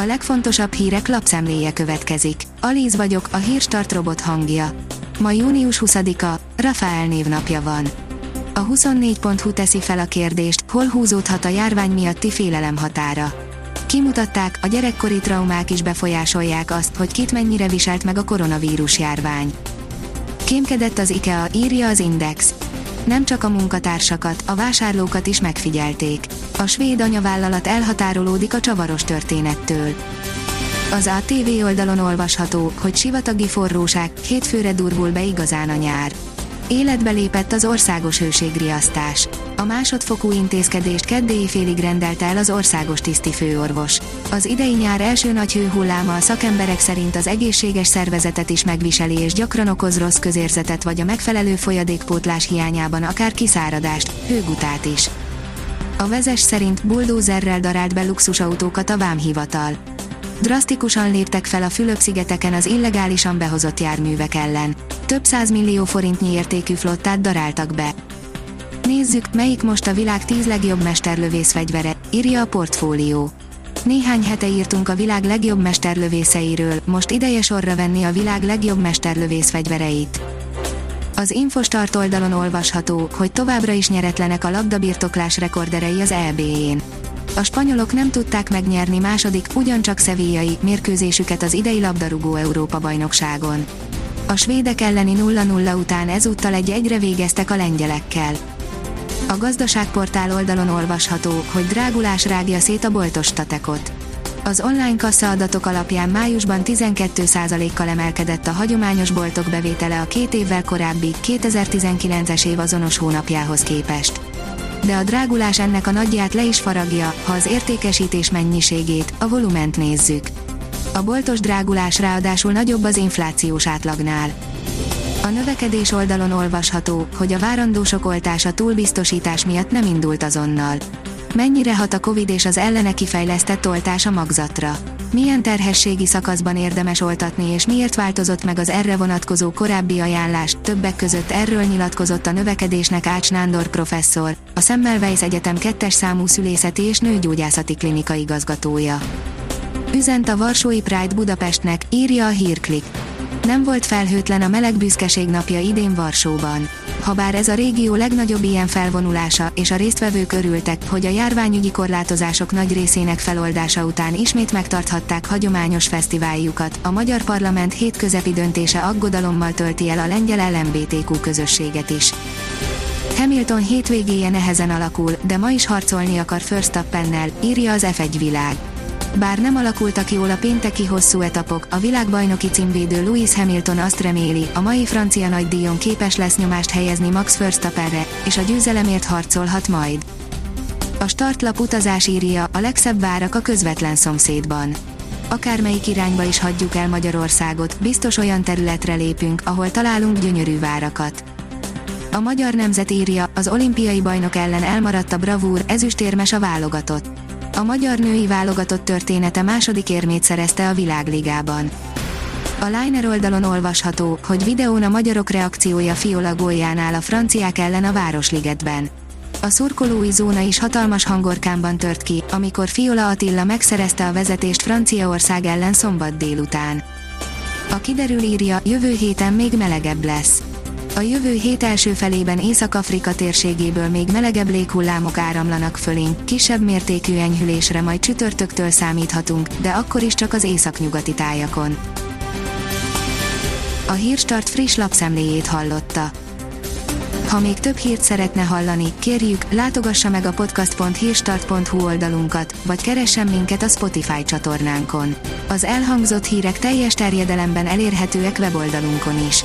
A legfontosabb hírek lapszemléje következik. Alíz vagyok, a hírstart robot hangja. Ma június 20-a, Rafael névnapja van. A 24.hu teszi fel a kérdést, hol húzódhat a járvány miatti félelem határa. Kimutatták, a gyerekkori traumák is befolyásolják azt, hogy kit mennyire viselt meg a koronavírus járvány. Kémkedett az IKEA, írja az Index. Nem csak a munkatársakat, a vásárlókat is megfigyelték. A svéd anyavállalat elhatárolódik a csavaros történettől. Az ATV oldalon olvasható, hogy sivatagi forróság, hétfőre durvul be igazán a nyár. Életbe lépett az országos hőségriasztás. A másodfokú intézkedést keddéi félig rendelte el az országos tiszti főorvos. Az idei nyár első nagy hőhulláma a szakemberek szerint az egészséges szervezetet is megviseli és gyakran okoz rossz közérzetet vagy a megfelelő folyadékpótlás hiányában akár kiszáradást, hőgutát is. A vezes szerint buldózerrel darált be luxusautókat a vámhivatal. Drasztikusan léptek fel a Fülöp-szigeteken az illegálisan behozott járművek ellen. Több millió forintnyi értékű flottát daráltak be. Nézzük, melyik most a világ 10 legjobb mesterlövész fegyvere, írja a portfólió. Néhány hete írtunk a világ legjobb mesterlövészeiről, most ideje sorra venni a világ legjobb mesterlövész fegyvereit. Az Infostart oldalon olvasható, hogy továbbra is nyeretlenek a labdabirtoklás rekorderei az EB-én. A spanyolok nem tudták megnyerni második, ugyancsak szevélyai mérkőzésüket az idei labdarúgó Európa-bajnokságon. A svédek elleni 0-0 után ezúttal egy egyre végeztek a lengyelekkel. A gazdaságportál oldalon olvasható, hogy drágulás rágja szét a boltos statekot. Az online kassaadatok alapján májusban 12%-kal emelkedett a hagyományos boltok bevétele a két évvel korábbi, 2019-es év azonos hónapjához képest. De a drágulás ennek a nagyját le is faragja, ha az értékesítés mennyiségét, a volument nézzük. A boltos drágulás ráadásul nagyobb az inflációs átlagnál. A növekedés oldalon olvasható, hogy a várandósok oltása túlbiztosítás miatt nem indult azonnal. Mennyire hat a Covid és az ellene kifejlesztett oltás a magzatra? Milyen terhességi szakaszban érdemes oltatni és miért változott meg az erre vonatkozó korábbi ajánlás, többek között erről nyilatkozott a növekedésnek Ács Nándor professzor, a Semmelweis Egyetem kettes számú szülészeti és nőgyógyászati klinika igazgatója. Üzent a Varsói Pride Budapestnek, írja a hírklik. Nem volt felhőtlen a meleg büszkeség napja idén Varsóban. Habár ez a régió legnagyobb ilyen felvonulása, és a résztvevők örültek, hogy a járványügyi korlátozások nagy részének feloldása után ismét megtarthatták hagyományos fesztiváljukat, a magyar parlament hétközepi döntése aggodalommal tölti el a lengyel LMBTQ közösséget is. Hamilton hétvégéje nehezen alakul, de ma is harcolni akar Verstappennel, írja az F1 világ. Bár nem alakultak jól a pénteki hosszú etapok, a világbajnoki címvédő Lewis Hamilton azt reméli, a mai francia nagydíjon képes lesz nyomást helyezni Max Verstappenre, és a győzelemért harcolhat majd. A startlap utazás írja, a legszebb várak a közvetlen szomszédban. Akármelyik irányba is hagyjuk el Magyarországot, biztos olyan területre lépünk, ahol találunk gyönyörű várakat. A magyar nemzet írja, az olimpiai bajnok ellen elmaradt a bravúr, ezüstérmes a válogatott a magyar női válogatott története második érmét szerezte a világligában. A Liner oldalon olvasható, hogy videón a magyarok reakciója Fiola góljánál a franciák ellen a Városligetben. A szurkolói zóna is hatalmas hangorkámban tört ki, amikor Fiola Attila megszerezte a vezetést Franciaország ellen szombat délután. A kiderül írja, jövő héten még melegebb lesz. A jövő hét első felében Észak-Afrika térségéből még melegebb léghullámok áramlanak fölénk, kisebb mértékű enyhülésre majd csütörtöktől számíthatunk, de akkor is csak az északnyugati tájakon. A Hírstart friss lapszemléjét hallotta. Ha még több hírt szeretne hallani, kérjük, látogassa meg a podcast.hírstart.hu oldalunkat, vagy keressen minket a Spotify csatornánkon. Az elhangzott hírek teljes terjedelemben elérhetőek weboldalunkon is.